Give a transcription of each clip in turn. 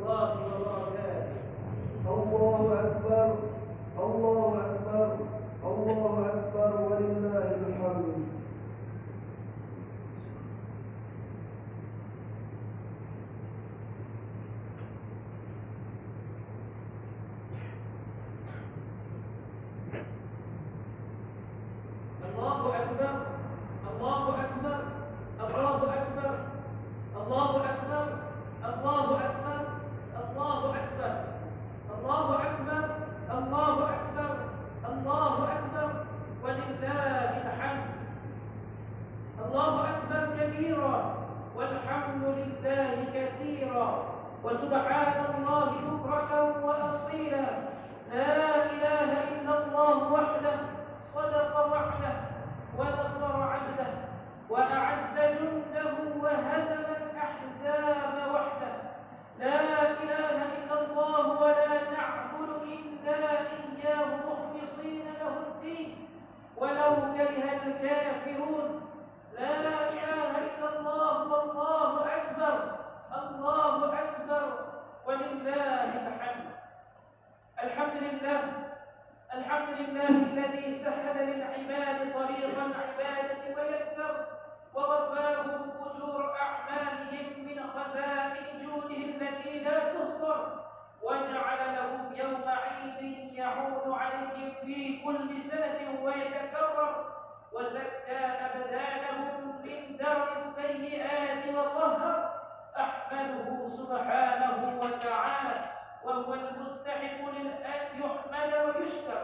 Wow. وسبحان الله بكرة وأصيلا. لا إله إلا الله وحده صدق وعده ونصر عبده وأعز جنده وهزم الأحزاب وحده. لا إله إلا الله ولا نعبد إلا إياه مخلصين له الدين. ولو كره الكافرون. لا إله إلا الله والله أكبر. الله أكبر ولله الحمد. الحمد لله الحمد لله الذي سهل للعباد طريق العبادة ويسر ووفاهم أجور أعمالهم من خزائن جوده التي لا تحصر وجعل لهم يوم عيد يعود عليهم في كل سنة ويتكرر وزكى أبدانهم من درء السيئات وطهر أحمده سبحانه وتعالى وهو المستحق لأن يحمد ويشكر.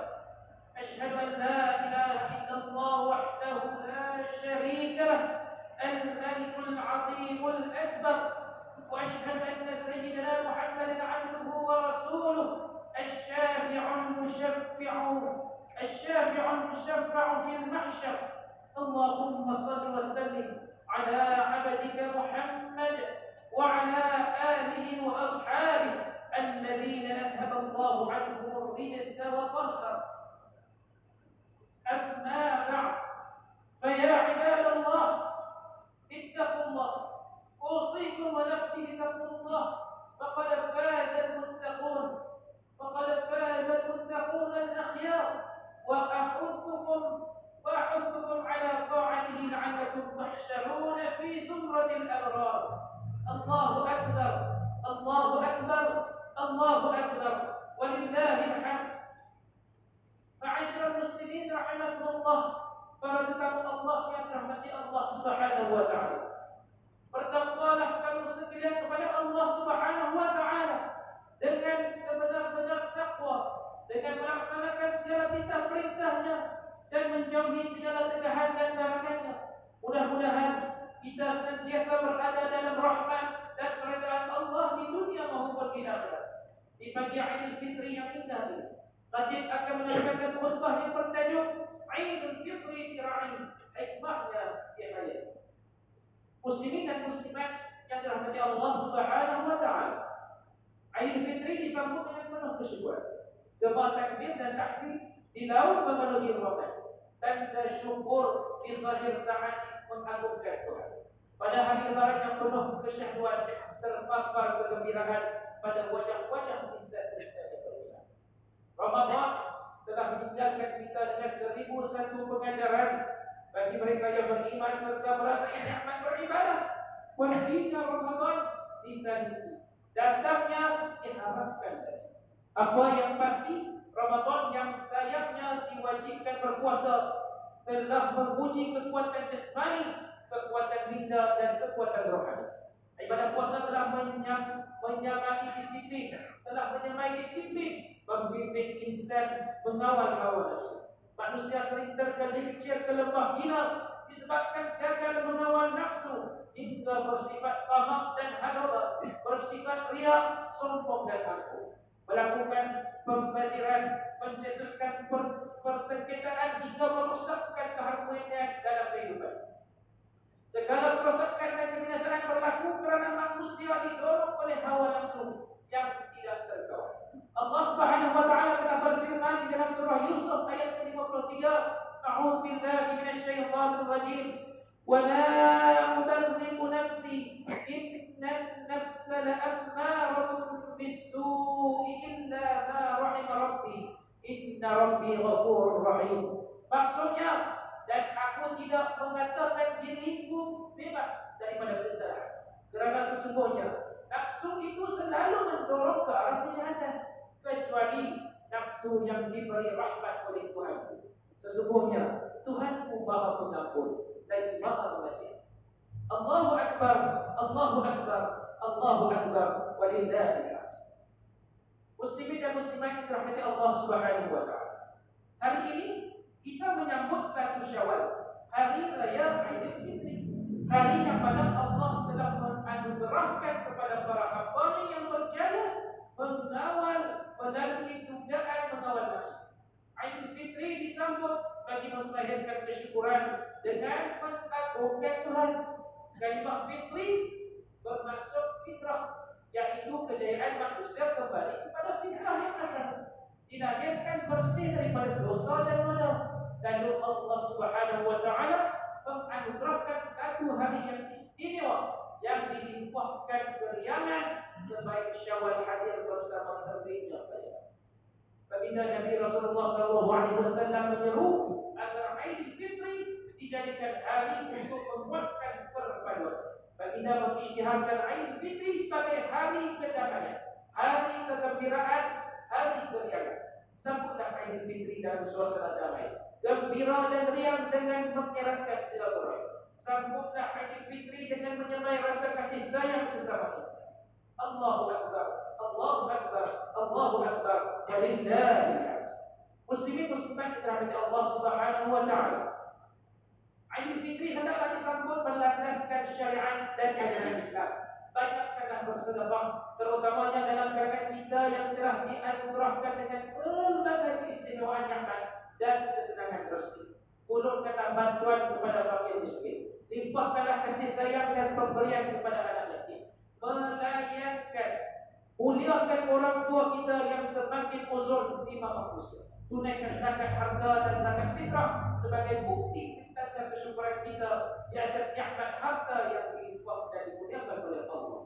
أشهد أن لا إله إلا الله وحده لا شريك له الملك العظيم الأكبر. وأشهد أن سيدنا محمدا عبده ورسوله الشافع المشفع الشافع المشفع في المحشر. اللهم صل وسلم على عبدك محمد وعلى آله وأصحابه الذين أذهب الله عنهم الرجس وطهر. أما بعد فيا عباد الله اتقوا الله. أوصيكم ونفسي بتقوى الله. فقد فاز المتقون. فقد فاز المتقون الأخيار. وأحثكم وأحثكم على طاعته لعلكم تحشرون في زمرة الأبرار. Khutbah yang bertajuk Idul Fitri Tira'in Hikmahnya di hayat Muslimin dan muslimat yang dirahmati Allah Subhanahu wa taala. Idul Fitri disambut dengan penuh kesyukuran. Gemar takbir dan tahmid dilaut memenuhi Ramadan. Tanda syukur di zahir saat mengagungkan Tuhan. Pada hari lebaran yang penuh kesyahduan terpapar kegembiraan pada wajah-wajah insan-insan yang berbeda. Ramadan telah meninggalkan kita dengan seribu satu pengajaran bagi mereka yang beriman serta merasa nikmat beribadah. Wahina Ramadan ditangisi. Datangnya diharapkan. Apa yang pasti Ramadan yang sayangnya diwajibkan berpuasa telah menguji kekuatan jasmani, kekuatan minda dan kekuatan rohani. Ibadah puasa telah menyam, menyamai disiplin, telah menyamai disiplin, membimbing insan mengawal hawa nafsu. Manusia sering tergelincir ke lembah hina disebabkan gagal mengawal nafsu hingga bersifat tamak dan hadorat, bersifat riak, sombong dan aku. Melakukan pembadiran, mencetuskan per persengketaan hingga merusakkan keharmonian dalam kehidupan. Segala kerosakan dan kebinasaan berlaku kerana manusia didorong oleh hawa nafsu yang tidak terkawal. Allah Subhanahu wa taala telah berfirman di dalam surah Yusuf ayat ke-53, A'udzu billahi minasyaitonir rajim. Wa la ubarri'u nafsi innan nafsa la'ammaratun بالسوء إلا ما رحم ربي إن ربي غفور رحيم maksudnya dan aku tidak mengatakan diriku bebas daripada kesalahan kerana sesungguhnya nafsu itu selalu mendorong ke arah kejahatan kecuali nafsu yang diberi rahmat oleh Tuhan sesungguhnya Tuhanku maha pengampun lagi maha mengasihi Allahu Akbar Allahu Akbar Allahu Akbar walillahi Muslimin dan muslimat dirahmati Allah Subhanahu wa taala. Hari ini kita menyambut satu Syawal, hari raya Aidil Fitri. Hari yang mana Allah telah menganugerahkan kepada para hamba yang berjaya mengawal melalui dugaan mengawal nafsu. Aidil Fitri disambut bagi mensahihkan kesyukuran dengan mengagungkan Tuhan. Kalimah fitri bermaksud fitrah yaitu kejayaan manusia kembali kepada fitrah yang asal dilahirkan bersih daripada dosa dan noda lalu Allah Subhanahu wa taala menganugerahkan satu hari yang istimewa keriangan sebaik Syawal hadir bersama terbitnya fajar. Baginda Nabi Rasulullah sallallahu alaihi menyeru agar Aidil Fitri dijadikan hari untuk menguatkan perpaduan Baginda mengisytiharkan Aidil Fitri sebagai hari kedamaian, hari kegembiraan, hari keriangan. Sambutlah Aidil Fitri dalam suasana damai, gembira dan riang dengan mengeratkan silaturahim. Sambutlah Aidil Fitri dengan menyamai rasa kasih sayang sesama insan. Allahu Akbar, Allahu Akbar, Allahu Akbar, walillahi Muslimin muslimat dirahmati Allah Subhanahu wa taala. Aidil Fitri hendaklah disambut berlandaskan syariat dan ajaran Islam. Banyakkanlah bersedekah, terutamanya dalam kalangan kita yang telah dianugerahkan dengan berbagai keistimewaan baik dan kesenangan rezeki. Ulurkanlah bantuan kepada fakir miskin. Limpahkanlah kasih sayang dan pemberian kepada anak. Melayankan, muliakan orang tua kita yang semakin uzur di mama usia. Tunaikan zakat harta dan zakat fitrah sebagai bukti tanda kesyukuran kita di atas nikmat harta yang dilimpah dan dimuliakan oleh Allah.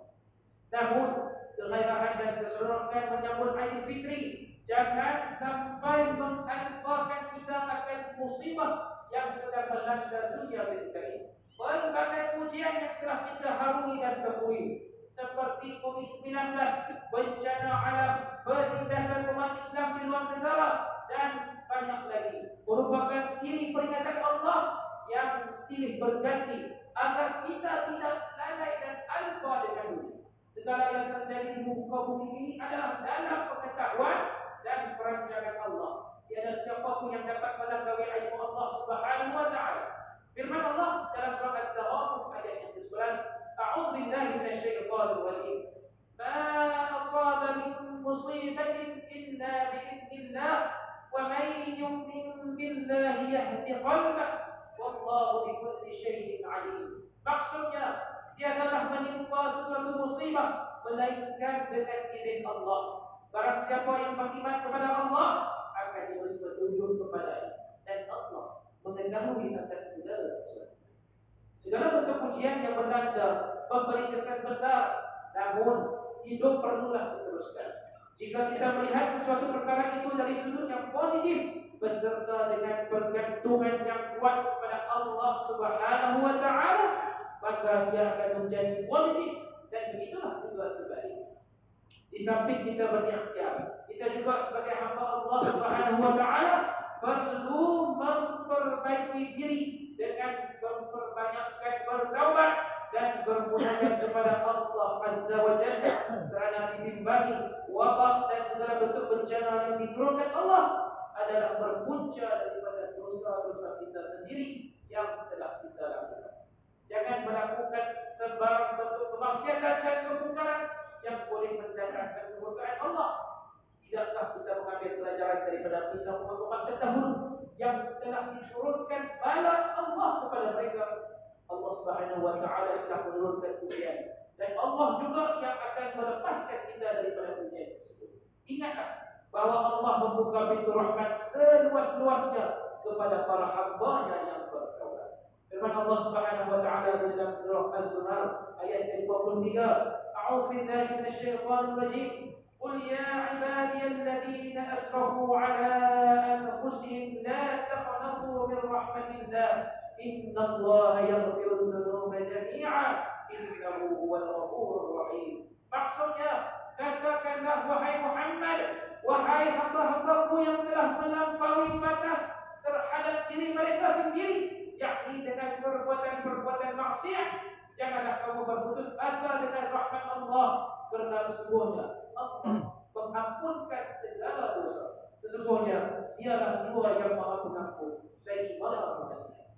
Namun, kegairahan dan keserokan menyambut Aidil Fitri jangan sampai mengalpakan kita akan musibah yang sedang melanda dunia ketika ini. Berbagai ujian yang telah kita harungi dan temui seperti COVID-19, bencana alam, penindasan umat Islam di luar negara dan banyak lagi merupakan siri peringatan Allah yang silih berganti agar kita tidak lalai dan alfa dengan dunia. Segala yang terjadi di muka bumi ini adalah dalam pengetahuan dan perancangan Allah. Tiada siapa pun yang dapat melangkaui ilmu Allah Subhanahu wa taala. Firman Allah dalam surah At-Taghabun ayat yang ke-11, A'udzu billahi minasyaitonir rajim. Ma asaba min musibatin illa bi idznillah ومن يؤمن بالله يهد قلبه والله بكل شيء عليم maksudnya tiadalah menimpa sesuatu musibah melainkan dengan izin Allah barang siapa yang beriman kepada Allah akan diberi petunjuk kepada dan Allah mengetahui atas segala sesuatu segala bentuk ujian yang melanda memberi kesan besar. Namun hidup perlulah diteruskan. Jika kita melihat sesuatu perkara itu dari sudut yang positif beserta dengan pergantungan yang kuat kepada Allah Subhanahu wa taala, maka dia akan menjadi positif. Dan begitulah juga sebaliknya. Di samping kita berikhtiar, kita juga sebagai hamba Allah Subhanahu wa taala perlu memperbaiki diri dengan memperbanyakkan bertaubat dan bermunajat kepada Allah Azza wa Jalla kerana dibimbangi wabak dan segala bentuk bencana yang diturunkan Allah adalah berpunca daripada dosa-dosa kita sendiri yang telah kita lakukan. Jangan melakukan sebarang bentuk kemaksiatan dan kemungkaran yang boleh mendatangkan kemurkaan Allah. Tidakkah kita mengambil pelajaran daripada kisah umat-umat terdahulu yang telah diturunkan bala Allah kepada mereka Allah Subhanahu wa taala telah menurunkan ujian dan Allah juga yang akan melepaskan kita daripada ujian tersebut. Ingatlah bahwa Allah membuka pintu rahmat seluas-luasnya kepada para hamba-Nya yang bertaubat. Firman Allah Subhanahu wa taala dalam surah Az-Zumar ayat 23, A'udzu billahi minasyaitonir rajim. قل يا عبادي الذين أسرفوا على أنفسهم لا تقنطوا من رحمة الله إن الله يغفر الذنوب جميعا إنه هو الغفور الرحيم Maksudnya, katakanlah wahai Muhammad, wahai hamba-hambaku yang telah melampaui batas terhadap diri mereka sendiri, yakni dengan perbuatan-perbuatan maksiat, janganlah kamu berputus asa dengan rahmat Allah, karena sesungguhnya Mengampunkan segala dosa. Sesungguhnya dialah jua yang maha pengampun bagi maha pengasih.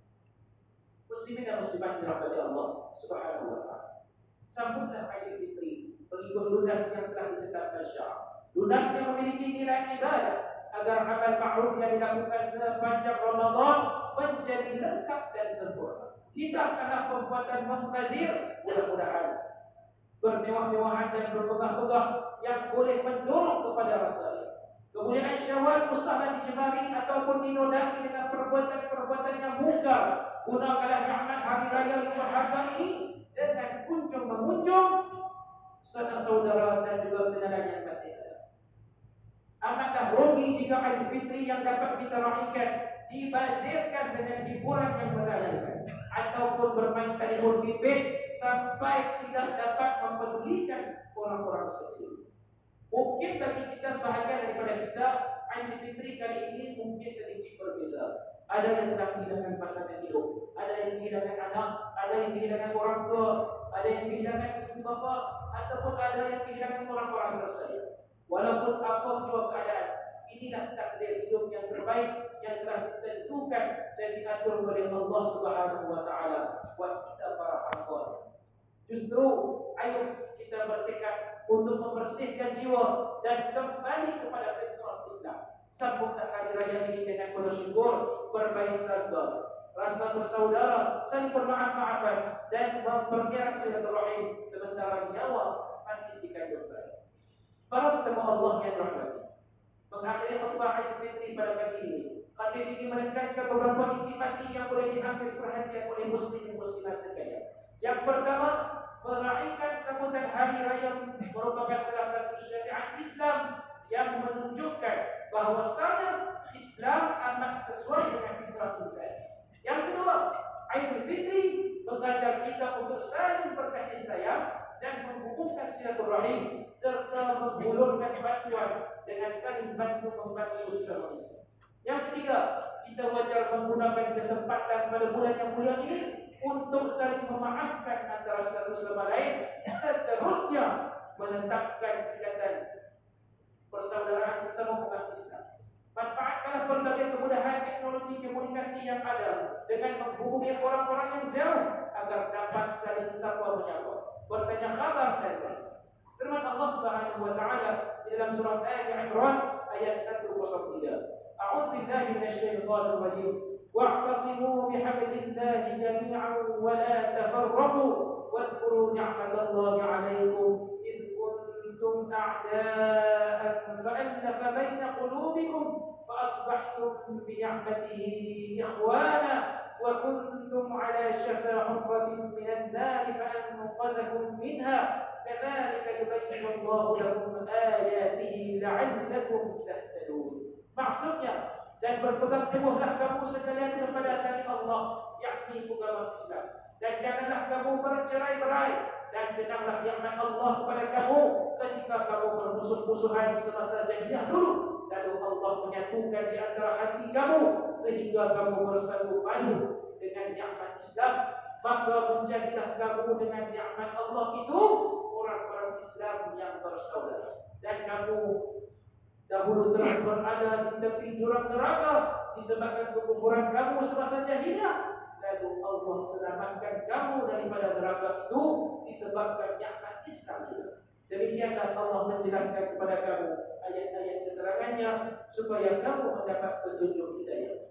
Muslimin dan muslimat dirahmati Allah Subhanahu wa taala. Sambutlah Aidil Fitri mengikut lunas yang telah ditetapkan syarak. Lunas yang memiliki nilai ibadah agar amal ma'ruf yang dilakukan sepanjang Ramadan menjadi lengkap dan sempurna. Kita karena perbuatan membazir, mudah-mudahan bermewah-mewahan dan berpegah-pegah yang boleh mendorong kepada rasa Kemudian syawal usaha dicemari ataupun dinodai dengan perbuatan-perbuatan yang mungkar. Gunakanlah nikmat hari raya yang berharga ini dengan kunjung mengunjung sanak saudara dan juga kenalan yang masih ada. Amatlah rugi jika Idul Fitri yang dapat kita raikan dibandingkan dengan hiburan yang menyenangkan ataupun bermain telefon bibit sampai tidak dapat mempedulikan orang-orang sekeliling. Mungkin bagi kita sebahagian daripada kita Idul Fitri kali ini mungkin sedikit berbeza. Ada yang telah kehilangan pasangan hidup, ada yang kehilangan anak, ada yang kehilangan orang tua, ada yang kehilangan ibu bapa, ataupun ada yang kehilangan orang-orang tersayang. Walaupun apa jua keadaan, inilah yang terbaik yang telah ditentukan dan diatur oleh Allah Subhanahu wa taala buat kita para hamba. Justru ayo kita bertekad untuk membersihkan jiwa dan kembali kepada fitrah Islam. Sambutlah hari raya ini dengan bersyukur, berbaik sangka, rasa bersaudara, saling bermaaf-maafan dan memperkirakan silaturahim sementara nyawa masih dikandung baik. Para ketemu Allah yang rahmati. Mengakhiri khutbah Idul Fitri pada pagi ini, khatib ini menekankan beberapa intimati yang boleh diambil perhatian oleh muslim dan muslimah sekalian. Yang pertama, meraihkan sambutan hari raya merupakan salah satu syariat Islam yang menunjukkan bahwasanya Islam amat sesuai dengan fitrah insan. Yang kedua, Idul Fitri mengajar kita untuk saling berkasih sayang dan menghubungkan silaturahim serta menghulurkan bantuan dengan saling bantu membantu sesama manusia. Yang ketiga, kita wajar menggunakan kesempatan pada bulan yang mulia ini untuk saling memaafkan antara satu sama lain seterusnya menetapkan ikatan persaudaraan sesama umat Islam. Manfaatkanlah berbagai kemudahan teknologi komunikasi yang ada dengan menghubungi orang-orang yang jauh agar dapat saling sapa menyapa, سبحانه وتعالى dalam surah آل عمران ayat 103. أعوذ بالله من الشيطان الرجيم. واعتصموا بحبل الله جميعا ولا تفرقوا. واذكروا نعمة الله عليكم إذ كنتم أعداء فألف بين قلوبكم فأصبحتم بنعمته إخوانا. وكنتم على شفا حفرة من النار فأنقذكم منها. كذلك يبين الله لكم آياته لعلكم تهتدون maksudnya dan berpegang teguhlah kamu sekalian kepada kami Allah yakni agama Islam dan janganlah kamu bercerai-berai dan kenanglah nikmat Allah kepada kamu ketika kamu bermusuh-musuhan semasa jahiliyah dulu lalu Allah menyatukan di antara hati kamu sehingga kamu bersatu padu dengan nikmat Islam maka menjadilah kamu dengan nikmat Allah itu Islam yang bersaudara dan kamu dahulu telah berada di tepi jurang neraka disebabkan kekufuran kamu semasa jahiliyah lalu Allah selamatkan kamu daripada neraka itu disebabkan nikmat Islam juga Demikianlah Allah menjelaskan kepada kamu ayat-ayat keterangannya supaya kamu mendapat petunjuk hidayah.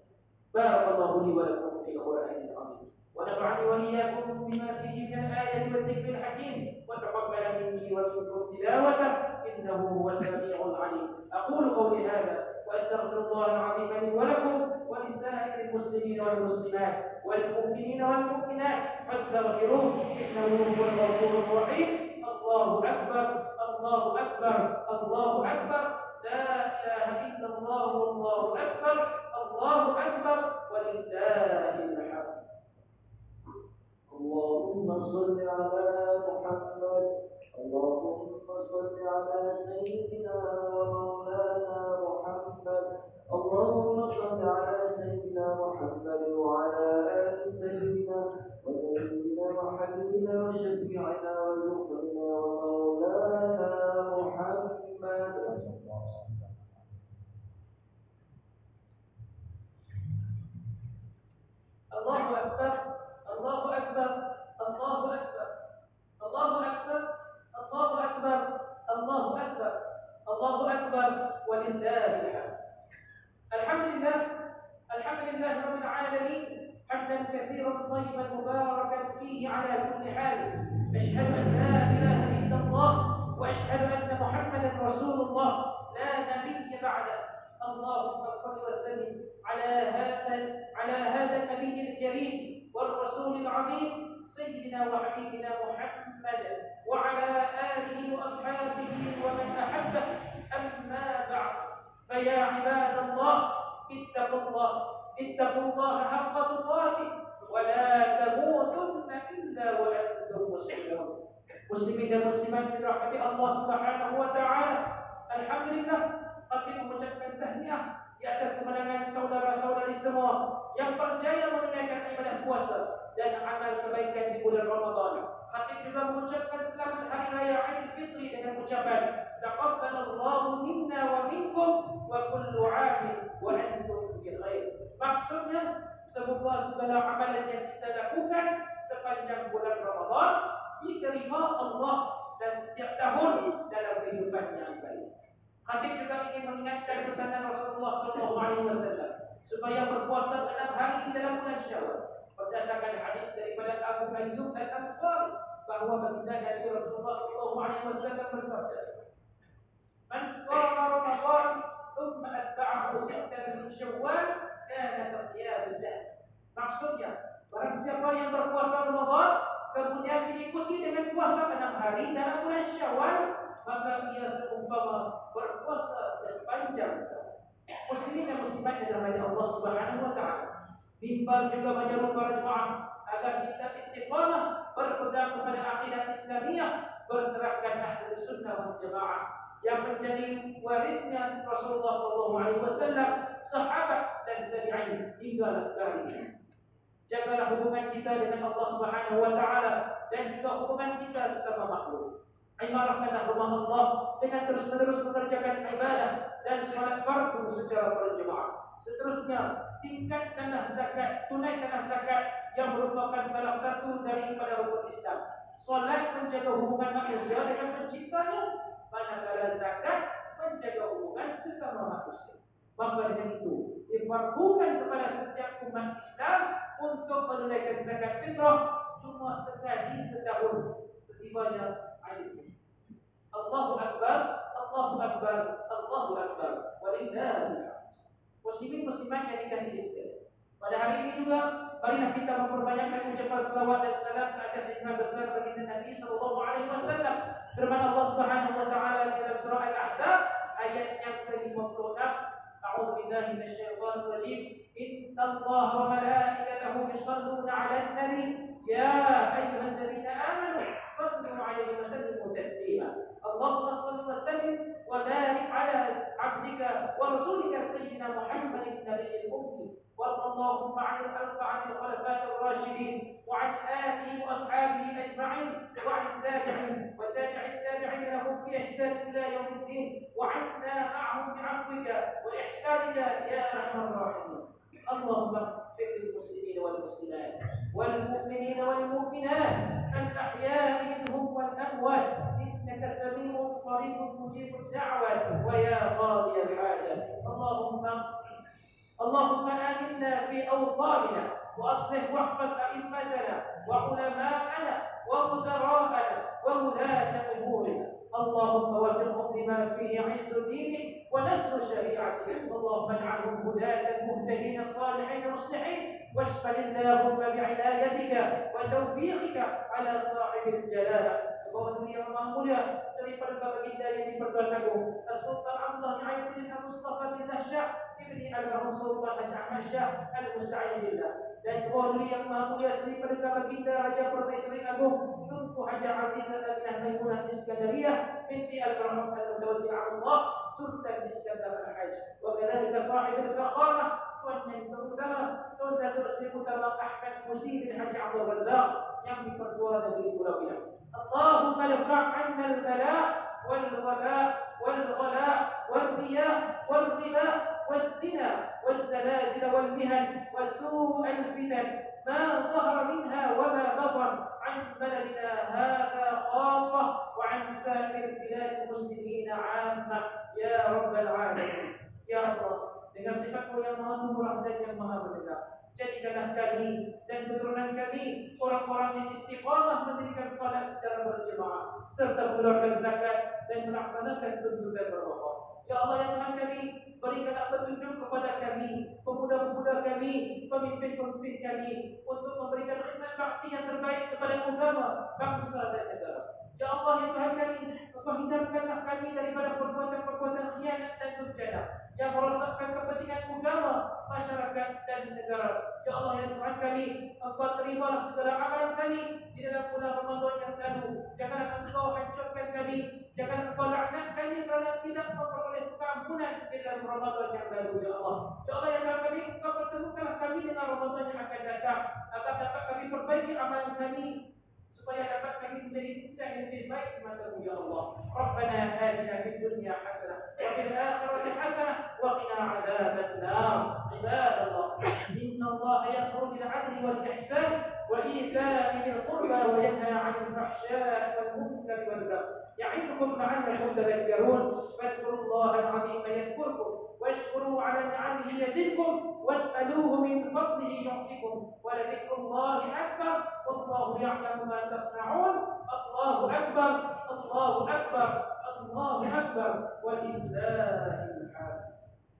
Barakallahu li wa lakum Qur'anil azim. ونفعني وإياكم بما فيه من الآية والذكر الحكيم. وتقبل مني ومنكم تلاوته إنه هو السميع العليم. أقول قولي هذا وأستغفر الله العظيم لي ولكم ولسائر المسلمين والمسلمات والمؤمنين والمؤمنات. فاستغفروه إنه هو الغفور الرحيم. الله أكبر الله أكبر الله أكبر. لا إله إلا الله والله أكبر الله أكبر. ولله الحمد. اللهم صل على محمد. اللهم صل على سيدنا ومولانا محمد. اللهم صل على سيدنا محمد. بعده اللهم صل وسلم على هذا على هذا النبي الكريم والرسول العظيم سيدنا وحبيبنا محمد وعلى آله وأصحابه ومن أحبه. أما بعد فيا عباد الله اتقوا الله. اتقوا الله حق تقاته. ولا تموتن إلا وأنتم مسلمون. مسلمين dan muslimat dirahmati Allah Subhanahu wa taala. Kami mengucapkan tahniah di atas kemenangan saudara-saudari semua yang percaya menunaikan ibadah puasa dan amal kebaikan di bulan Ramadan. Khatib juga mengucapkan selamat hari raya Idul Fitri dengan ucapan Taqabbalallahu minna wa minkum wa kullu 'amin wa antum bi khair. Maksudnya semoga segala amalan yang kita lakukan sepanjang bulan Ramadan diterima Allah dan setiap tahun dalam kehidupan yang baik. Khatib juga ingin mengingatkan pesanan Rasulullah SAW supaya berpuasa enam hari di dalam bulan Syawal. Berdasarkan hadis daripada Abu Ayyub Al Ansari bahwa baginda Nabi Rasulullah SAW bersabda, "Man shama Ramadan thumma atba'ahu sittan min Syawal kana kasiyamillah." Maksudnya, barang siapa yang berpuasa Ramadan kemudian diikuti dengan puasa enam hari dalam bulan Syawal, maka ia seumpama berpuasa sepanjang tahun. Muslimin dan muslimat yang dirahmati Allah Subhanahu wa taala. Mimbar juga menyeru para jemaah agar kita istiqamah berpegang kepada akidah Islamiyah berteraskan ahli sunnah wal jamaah yang menjadi warisnya Rasulullah SAW, sahabat dan tabi'in hingga kali ini. Jagalah hubungan kita dengan Allah Subhanahu wa taala dan juga hubungan kita sesama makhluk. Imarahkanlah rumah Allah dengan terus-menerus mengerjakan ibadah dan salat fardu secara berjemaah. Seterusnya, tingkatkanlah zakat, tunaikanlah zakat yang merupakan salah satu daripada rukun Islam. Salat menjaga hubungan manusia dengan penciptanya, manakala zakat menjaga hubungan sesama manusia. Maka dengan itu difardukan kepada setiap umat Islam untuk menunaikan zakat fitrah cuma sekali setahun setibanya air. Allahu Akbar, Allahu Akbar, Allahu Akbar. Walillahi Muslimin muslimat yang dikasihi sekalian. Pada hari ini juga marilah kita memperbanyakkan ucapan salawat dan salam ke atas junjungan besar baginda Nabi sallallahu alaihi wasallam. Firman Allah Subhanahu wa taala di dalam surah Al-Ahzab ayat yang ke-56 أعوذ بالله من الشيطان الرجيم إن الله وملائكته يصلون على النبي يا أيها الذين آمنوا صلوا عليه وسلموا تسليما. اللهم صل وسلم وبارك على عبدك ورسولك سيدنا محمد النبي الأمي. وارض اللهم عن الأربعة الخلفاء الراشدين وعن آله وأصحابه أجمعين وعن التابعين وتابع التابعين لهم بإحسان إلى يوم الدين. وعنا معهم بعفوك وإحسانك يا أرحم الراحمين. اللهم اغفر للمسلمين والمسلمات والمؤمنين والمؤمنات. الأحياء منهم والأموات. إنك سميع قريب مجيب الدعوات. ويا قاضي الحاجة. اللهم اللهم آمنا في أوطاننا. وأصلح واحفظ أئمتنا وعلماءنا ووزراءنا وولاة أمورنا. اللهم وفقهم لما فيه عز دينك ونصر شريعتك اللهم اجعلهم هداة مهتدين صالحين مصلحين واشمل اللهم بعنايتك وتوفيقك على صاحب الجلالة yang maha mulia daripada baginda yang dipertuan agung Sultan Abdullah bin Ayatin Al-Mustafa bin Syah ibni Sultan Haji Ahmad Syah Al-Musta'in Billah dan Zuhri yang maha mulia Sri pada Baginda Raja Perdana Ismail Agung Tunku Haji Aziza Aminah Maimunah Iskandariyah binti Al-Rahman Al-Dawati Allah Sultan Iskandar Al-Hajj وكذلك صاحب الفخامة والنبي المكتمى تندة المكتمى Ahmad Musi bin Haji Abdul Razak yang diperkuat negeri Pulau Bila Allahumma lafaq al-bala wal-wala wal-wala wal-riya wal-riba wal-zina والزلازل والمهن وسوء الفتن ما ظهر منها وما بطن. عن بلدنا هذا خاصة وعن سائر بلاد المسلمين عامة. يا رب العالمين. يا الله لنصفك يا مهام رهدا يا مهام لله جدك له كمين لن تدرنا الكمين قرى قرى من استقامة مدرك الصلاة السجارة والجماعة. صرت بلوك الزكاة لن من أحسنك الدنيا يا الله يا مهام berikanlah petunjuk kepada kami, pemuda-pemuda kami, pemimpin-pemimpin kami untuk memberikan khidmat bakti yang terbaik kepada agama, bangsa dan negara. Ya Allah ya Tuhan kami, Engkau hindarkanlah kami daripada perbuatan-perbuatan khianat dan durjana yang merosakkan kepentingan agama, masyarakat dan negara. Ya Allah ya Tuhan kami, Engkau terimalah segala amalan kami di dalam bulan Ramadan yang lalu. Janganlah Engkau hancurkan kami, janganlah Engkau laknat kami kerana tidak memperoleh keampunan di dalam Ramadan yang lalu ya Allah. Ya Allah ya Tuhan kami, Engkau pertemukanlah kami dengan Ramadan yang akan datang agar dapat kami perbaiki amalan kami supaya dapat kami menjadi insan yang lebih baik di matamu ya Allah. Rabbana atina fid dunya hasanah wa fil akhirati hasanah wa qina adzaban nar. Ibadallah, inna Allah ya'muru bil 'adli wal ihsan wa ita'i dhil qurba wa yanha 'anil fahsya'i wal munkari wal baghi. يعظكم لعلكم تذكرون. فاذكروا الله العظيم يذكركم واشكروا على نعمه يزدكم واسألوه من فضله يعطيكم ولذكر الله أكبر. والله يعلم ما تصنعون. الله أكبر. الله أكبر. الله أكبر. ولله الحمد.